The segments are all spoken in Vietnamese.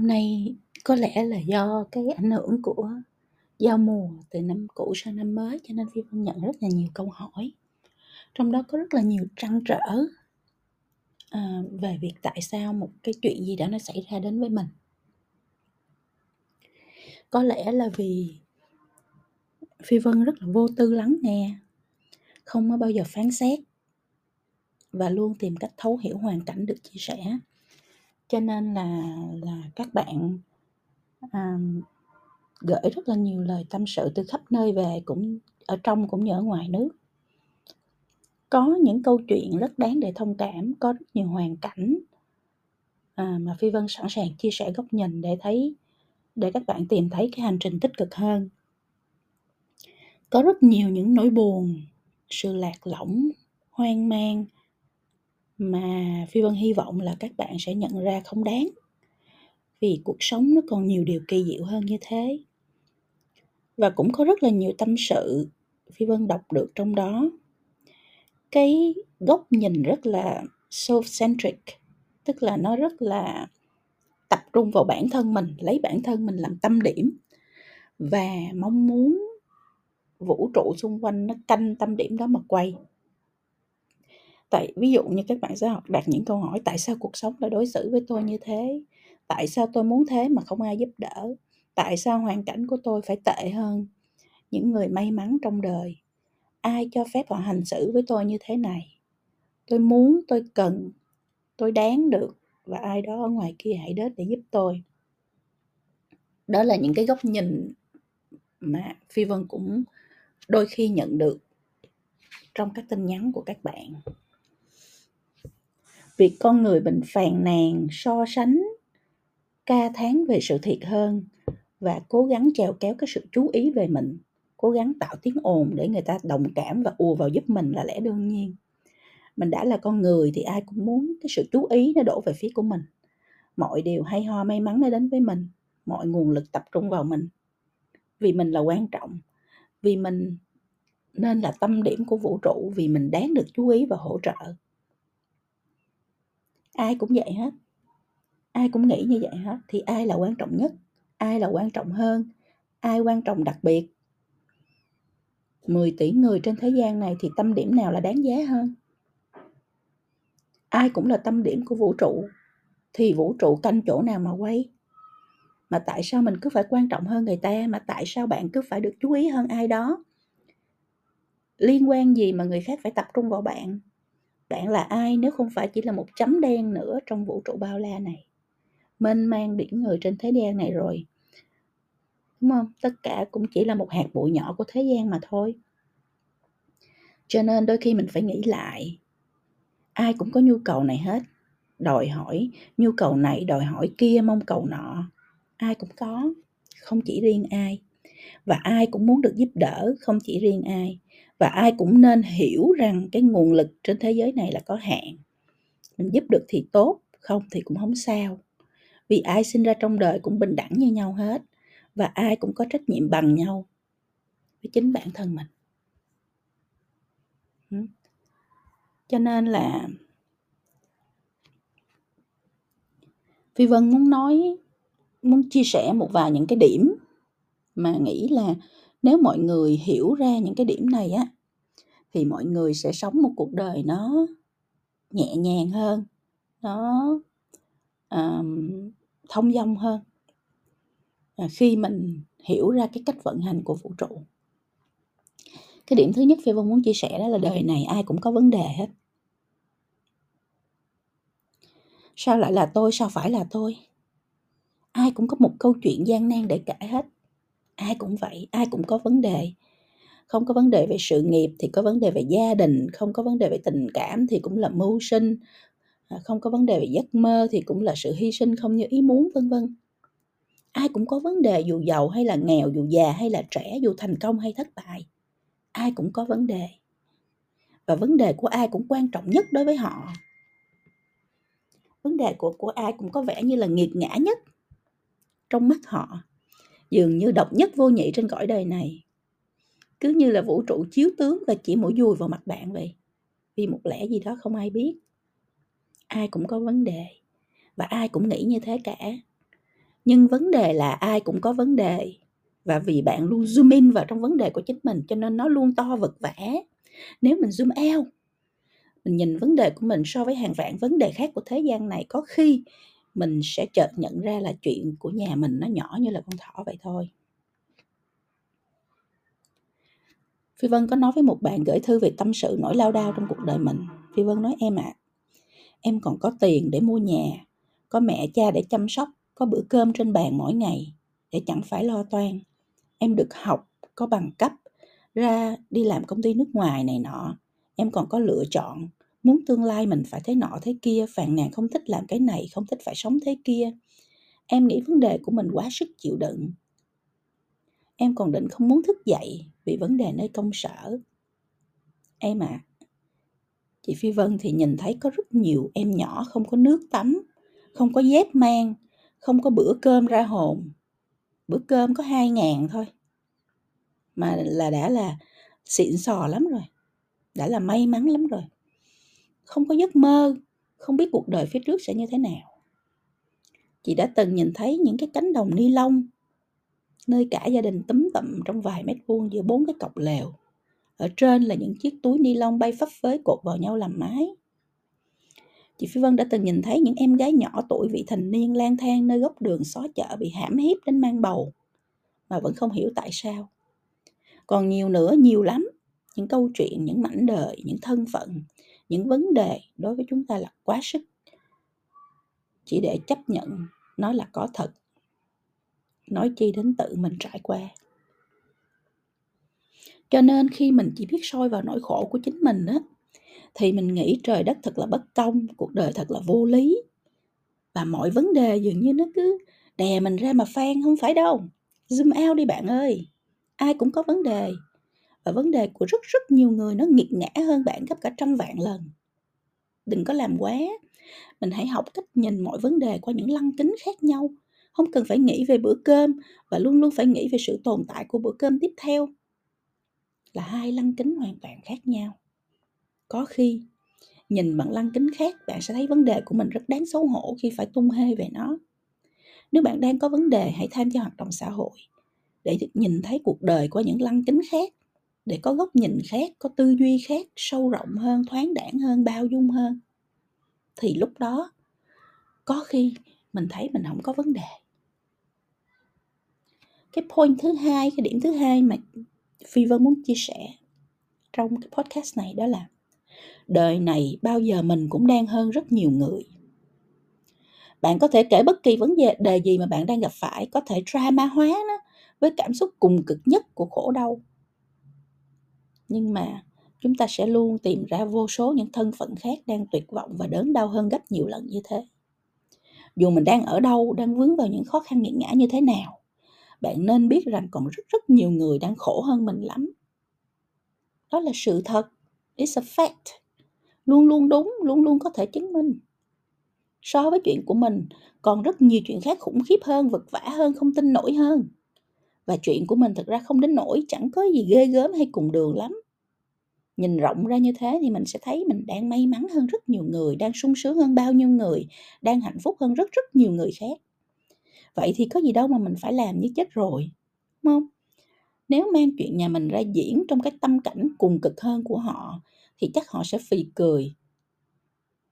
Năm nay có lẽ là do cái ảnh hưởng của giao mùa từ năm cũ sang năm mới cho nên Phi Vân nhận rất là nhiều câu hỏi. Trong đó có rất là nhiều trăn trở à, về việc tại sao một cái chuyện gì đó nó xảy ra đến với mình. Có lẽ là vì Phi Vân rất là vô tư lắng nghe, không có bao giờ phán xét và luôn tìm cách thấu hiểu hoàn cảnh được chia sẻ cho nên là là các bạn à, gửi rất là nhiều lời tâm sự từ khắp nơi về cũng ở trong cũng như ở ngoài nước. Có những câu chuyện rất đáng để thông cảm có rất nhiều hoàn cảnh à, mà phi vân sẵn sàng chia sẻ góc nhìn để thấy để các bạn tìm thấy cái hành trình tích cực hơn. Có rất nhiều những nỗi buồn sự lạc lõng hoang mang mà phi vân hy vọng là các bạn sẽ nhận ra không đáng. Vì cuộc sống nó còn nhiều điều kỳ diệu hơn như thế. Và cũng có rất là nhiều tâm sự phi vân đọc được trong đó. Cái góc nhìn rất là self-centric, tức là nó rất là tập trung vào bản thân mình, lấy bản thân mình làm tâm điểm. Và mong muốn vũ trụ xung quanh nó canh tâm điểm đó mà quay tại, ví dụ như các bạn sẽ học đặt những câu hỏi, tại sao cuộc sống lại đối xử với tôi như thế? Tại sao tôi muốn thế mà không ai giúp đỡ? Tại sao hoàn cảnh của tôi phải tệ hơn những người may mắn trong đời? Ai cho phép họ hành xử với tôi như thế này? Tôi muốn, tôi cần, tôi đáng được và ai đó ở ngoài kia hãy đến để giúp tôi. Đó là những cái góc nhìn mà phi vân cũng đôi khi nhận được trong các tin nhắn của các bạn việc con người bệnh phàn nàn, so sánh, ca tháng về sự thiệt hơn và cố gắng trèo kéo cái sự chú ý về mình, cố gắng tạo tiếng ồn để người ta đồng cảm và ùa vào giúp mình là lẽ đương nhiên. Mình đã là con người thì ai cũng muốn cái sự chú ý nó đổ về phía của mình. Mọi điều hay ho may mắn nó đến với mình, mọi nguồn lực tập trung vào mình. Vì mình là quan trọng, vì mình nên là tâm điểm của vũ trụ, vì mình đáng được chú ý và hỗ trợ ai cũng vậy hết. Ai cũng nghĩ như vậy hết. Thì ai là quan trọng nhất? Ai là quan trọng hơn? Ai quan trọng đặc biệt? 10 tỷ người trên thế gian này thì tâm điểm nào là đáng giá hơn? Ai cũng là tâm điểm của vũ trụ. Thì vũ trụ canh chỗ nào mà quay mà tại sao mình cứ phải quan trọng hơn người ta? Mà tại sao bạn cứ phải được chú ý hơn ai đó? Liên quan gì mà người khác phải tập trung vào bạn? Bạn là ai nếu không phải chỉ là một chấm đen nữa trong vũ trụ bao la này? Mênh mang biển người trên thế gian này rồi, đúng không? Tất cả cũng chỉ là một hạt bụi nhỏ của thế gian mà thôi. Cho nên đôi khi mình phải nghĩ lại, ai cũng có nhu cầu này hết. Đòi hỏi nhu cầu này, đòi hỏi kia, mong cầu nọ. Ai cũng có, không chỉ riêng ai. Và ai cũng muốn được giúp đỡ, không chỉ riêng ai và ai cũng nên hiểu rằng cái nguồn lực trên thế giới này là có hạn. Mình giúp được thì tốt, không thì cũng không sao. Vì ai sinh ra trong đời cũng bình đẳng như nhau hết, và ai cũng có trách nhiệm bằng nhau với chính bản thân mình. Cho nên là phi vân muốn nói, muốn chia sẻ một vài những cái điểm mà nghĩ là nếu mọi người hiểu ra những cái điểm này á thì mọi người sẽ sống một cuộc đời nó nhẹ nhàng hơn nó um, thông dong hơn à, khi mình hiểu ra cái cách vận hành của vũ trụ. Cái điểm thứ nhất phi vân muốn chia sẻ đó là đời này ai cũng có vấn đề hết. Sao lại là tôi sao phải là tôi? Ai cũng có một câu chuyện gian nan để kể hết ai cũng vậy, ai cũng có vấn đề. Không có vấn đề về sự nghiệp thì có vấn đề về gia đình, không có vấn đề về tình cảm thì cũng là mưu sinh. À, không có vấn đề về giấc mơ thì cũng là sự hy sinh không như ý muốn, vân vân. Ai cũng có vấn đề dù giàu hay là nghèo, dù già hay là trẻ, dù thành công hay thất bại. Ai cũng có vấn đề. Và vấn đề của ai cũng quan trọng nhất đối với họ. Vấn đề của của ai cũng có vẻ như là nghiệt ngã nhất trong mắt họ dường như độc nhất vô nhị trên cõi đời này. Cứ như là vũ trụ chiếu tướng và chỉ mũi dùi vào mặt bạn vậy. Vì một lẽ gì đó không ai biết. Ai cũng có vấn đề, và ai cũng nghĩ như thế cả. Nhưng vấn đề là ai cũng có vấn đề, và vì bạn luôn zoom in vào trong vấn đề của chính mình cho nên nó luôn to vật vã. Nếu mình zoom out, mình nhìn vấn đề của mình so với hàng vạn vấn đề khác của thế gian này, có khi mình sẽ chợt nhận ra là chuyện của nhà mình nó nhỏ như là con thỏ vậy thôi Phi Vân có nói với một bạn gửi thư về tâm sự nỗi lao đao trong cuộc đời mình. Phi Vân nói em ạ, à, em còn có tiền để mua nhà, có mẹ cha để chăm sóc, có bữa cơm trên bàn mỗi ngày để chẳng phải lo toan. Em được học, có bằng cấp, ra đi làm công ty nước ngoài này nọ. Em còn có lựa chọn, muốn tương lai mình phải thế nọ thế kia, phàn nàn không thích làm cái này, không thích phải sống thế kia. Em nghĩ vấn đề của mình quá sức chịu đựng. Em còn định không muốn thức dậy vì vấn đề nơi công sở. Em ạ, à, chị Phi Vân thì nhìn thấy có rất nhiều em nhỏ không có nước tắm, không có dép mang, không có bữa cơm ra hồn. Bữa cơm có hai ngàn thôi. Mà là đã là xịn sò lắm rồi. Đã là may mắn lắm rồi. Không có giấc mơ, không biết cuộc đời phía trước sẽ như thế nào. Chị đã từng nhìn thấy những cái cánh đồng ni lông nơi cả gia đình túm tụm trong vài mét vuông giữa bốn cái cọc lều. Ở trên là những chiếc túi ni lông bay phấp phới cột vào nhau làm mái. Chị Phi Vân đã từng nhìn thấy những em gái nhỏ tuổi vị thành niên lang thang nơi góc đường xó chợ bị hãm hiếp đến mang bầu, mà vẫn không hiểu tại sao. Còn nhiều nữa, nhiều lắm, những câu chuyện, những mảnh đời, những thân phận, những vấn đề đối với chúng ta là quá sức. Chỉ để chấp nhận nó là có thật. Nói chi đến tự mình trải qua. Cho nên khi mình chỉ biết soi vào nỗi khổ của chính mình á, thì mình nghĩ trời đất thật là bất công, cuộc đời thật là vô lý. Và mọi vấn đề dường như nó cứ đè mình ra mà phan không phải đâu. Zoom out đi bạn ơi. Ai cũng có vấn đề và vấn đề của rất rất nhiều người nó nghiệt ngã hơn bạn gấp cả trăm vạn lần. Đừng có làm quá. Mình hãy học cách nhìn mọi vấn đề qua những lăng kính khác nhau. Không cần phải nghĩ về bữa cơm và luôn luôn phải nghĩ về sự tồn tại của bữa cơm tiếp theo. Là hai lăng kính hoàn toàn khác nhau. Có khi, nhìn bằng lăng kính khác, bạn sẽ thấy vấn đề của mình rất đáng xấu hổ khi phải tung hê về nó. Nếu bạn đang có vấn đề, hãy tham gia hoạt động xã hội để được nhìn thấy cuộc đời qua những lăng kính khác để có góc nhìn khác, có tư duy khác, sâu rộng hơn, thoáng đẳng hơn, bao dung hơn. Thì lúc đó, có khi mình thấy mình không có vấn đề. Cái point thứ hai, cái điểm thứ hai mà phi vân muốn chia sẻ trong cái podcast này đó là đời này bao giờ mình cũng đang hơn rất nhiều người. Bạn có thể kể bất kỳ vấn đề gì mà bạn đang gặp phải, có thể drama hóa nó với cảm xúc cùng cực nhất của khổ đau nhưng mà, chúng ta sẽ luôn tìm ra vô số những thân phận khác đang tuyệt vọng và đớn đau hơn gấp nhiều lần như thế. Dù mình đang ở đâu, đang vướng vào những khó khăn nghiệt ngã như thế nào, bạn nên biết rằng còn rất rất nhiều người đang khổ hơn mình lắm. Đó là sự thật. It's a fact. Luôn luôn đúng, luôn luôn có thể chứng minh. So với chuyện của mình, còn rất nhiều chuyện khác khủng khiếp hơn, vật vả hơn, không tin nổi hơn và chuyện của mình thật ra không đến nổi chẳng có gì ghê gớm hay cùng đường lắm. Nhìn rộng ra như thế thì mình sẽ thấy mình đang may mắn hơn rất nhiều người, đang sung sướng hơn bao nhiêu người, đang hạnh phúc hơn rất rất nhiều người khác. Vậy thì có gì đâu mà mình phải làm như chết rồi, đúng không? Nếu mang chuyện nhà mình ra diễn trong cái tâm cảnh cùng cực hơn của họ, thì chắc họ sẽ phì cười.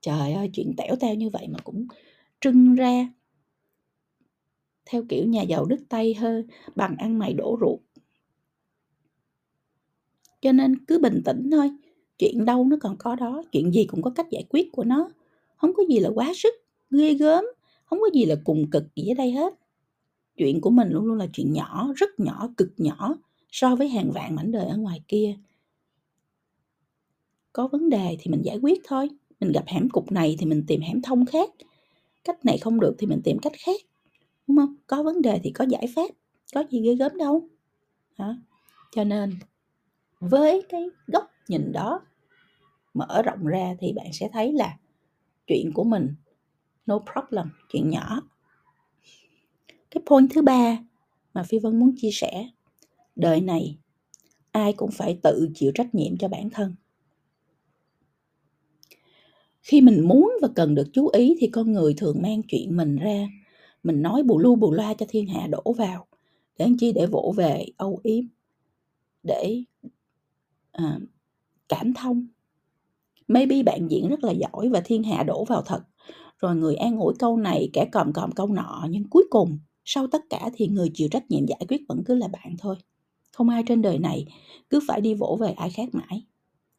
Trời ơi, chuyện tẻo teo như vậy mà cũng trưng ra theo kiểu nhà giàu đức tây hơi bằng ăn mày đổ ruột. Cho nên cứ bình tĩnh thôi, chuyện đâu nó còn có đó, chuyện gì cũng có cách giải quyết của nó. Không có gì là quá sức, ghê gớm, không có gì là cùng cực gì ở đây hết. Chuyện của mình luôn luôn là chuyện nhỏ, rất nhỏ, cực nhỏ, so với hàng vạn mảnh đời ở ngoài kia. Có vấn đề thì mình giải quyết thôi, mình gặp hẻm cục này thì mình tìm hẻm thông khác. Cách này không được thì mình tìm cách khác đúng không? Có vấn đề thì có giải pháp, có gì ghê gớm đâu. Hả? Cho nên, với cái góc nhìn đó mở rộng ra thì bạn sẽ thấy là chuyện của mình, no problem, chuyện nhỏ. Cái point thứ ba mà phi vân muốn chia sẻ, đời này ai cũng phải tự chịu trách nhiệm cho bản thân. Khi mình muốn và cần được chú ý thì con người thường mang chuyện mình ra mình nói bù lu bù loa cho thiên hạ đổ vào. Để làm chi? Để vỗ về âu yếm. Để à, cảm thông. Maybe bạn diễn rất là giỏi và thiên hạ đổ vào thật. Rồi người an ủi câu này kẻ còm còm câu nọ nhưng cuối cùng sau tất cả thì người chịu trách nhiệm giải quyết vẫn cứ là bạn thôi. Không ai trên đời này cứ phải đi vỗ về ai khác mãi.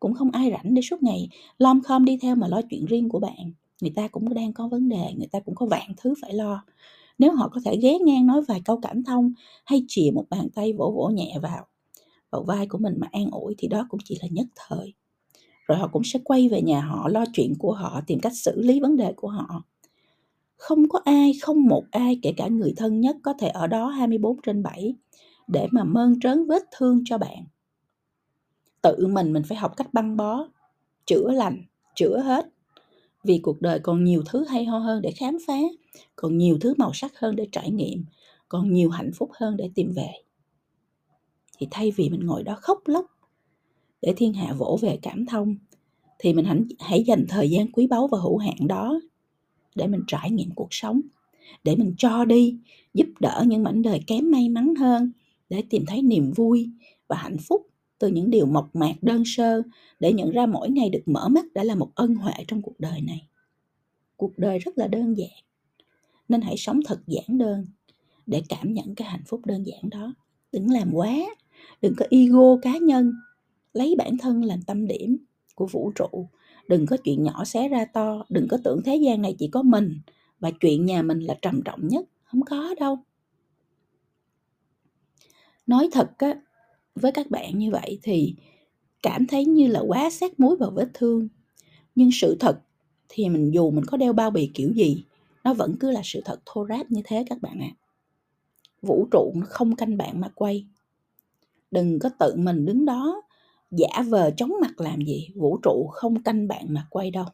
Cũng không ai rảnh để suốt ngày lom khom đi theo mà lo chuyện riêng của bạn người ta cũng đang có vấn đề, người ta cũng có vạn thứ phải lo. Nếu họ có thể ghé ngang nói vài câu cảm thông hay chìa một bàn tay vỗ vỗ nhẹ vào vào vai của mình mà an ủi thì đó cũng chỉ là nhất thời. Rồi họ cũng sẽ quay về nhà họ, lo chuyện của họ, tìm cách xử lý vấn đề của họ. Không có ai, không một ai, kể cả người thân nhất, có thể ở đó 24 trên 7 để mà mơn trớn vết thương cho bạn. Tự mình mình phải học cách băng bó, chữa lành, chữa hết vì cuộc đời còn nhiều thứ hay ho hơn để khám phá còn nhiều thứ màu sắc hơn để trải nghiệm còn nhiều hạnh phúc hơn để tìm về. Thì thay vì mình ngồi đó khóc lóc để thiên hạ vỗ về cảm thông thì mình hãy, hãy dành thời gian quý báu và hữu hạn đó để mình trải nghiệm cuộc sống để mình cho đi giúp đỡ những mảnh đời kém may mắn hơn để tìm thấy niềm vui và hạnh phúc từ những điều mộc mạc, đơn sơ để nhận ra mỗi ngày được mở mắt đã là một ân huệ trong cuộc đời này. Cuộc đời rất là đơn giản, nên hãy sống thật giản đơn để cảm nhận cái hạnh phúc đơn giản đó. Đừng làm quá, đừng có ego cá nhân, lấy bản thân làm tâm điểm của vũ trụ. Đừng có chuyện nhỏ xé ra to, đừng có tưởng thế gian này chỉ có mình và chuyện nhà mình là trầm trọng nhất. Không có đâu. Nói thật á với các bạn như vậy thì cảm thấy như là quá sát muối vào vết thương. Nhưng sự thật thì mình dù mình có đeo bao bì kiểu gì, nó vẫn cứ là sự thật thô ráp như thế các bạn ạ. À. vũ trụ nó không canh bạn mà quay. Đừng có tự mình đứng đó giả vờ chóng mặt làm gì, vũ trụ không canh bạn mà quay đâu.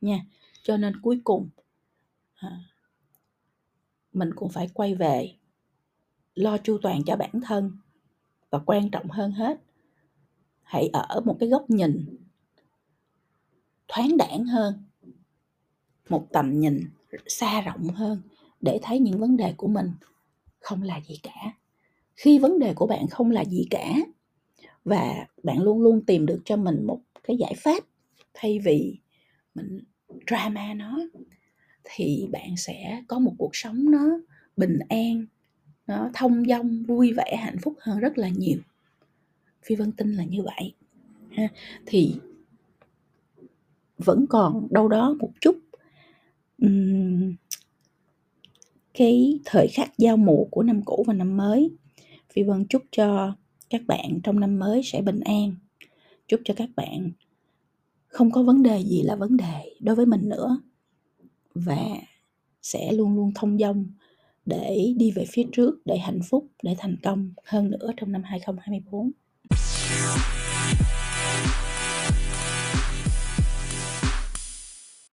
Nha, cho nên cuối cùng à, mình cũng phải quay về, lo chu toàn cho bản thân và quan trọng hơn hết, hãy ở một cái góc nhìn thoáng đãng hơn, một tầm nhìn xa rộng hơn để thấy những vấn đề của mình không là gì cả. Khi vấn đề của bạn không là gì cả và bạn luôn luôn tìm được cho mình một cái giải pháp thay vì mình drama nó, thì bạn sẽ có một cuộc sống nó bình an nó thông dong vui vẻ hạnh phúc hơn rất là nhiều. Phi vân tin là như vậy. Ha thì vẫn còn đâu đó một chút um, cái thời khắc giao mùa của năm cũ và năm mới. Phi vân chúc cho các bạn trong năm mới sẽ bình an. Chúc cho các bạn không có vấn đề gì là vấn đề đối với mình nữa. Và sẽ luôn luôn thông dong để đi về phía trước, để hạnh phúc, để thành công hơn nữa trong năm 2024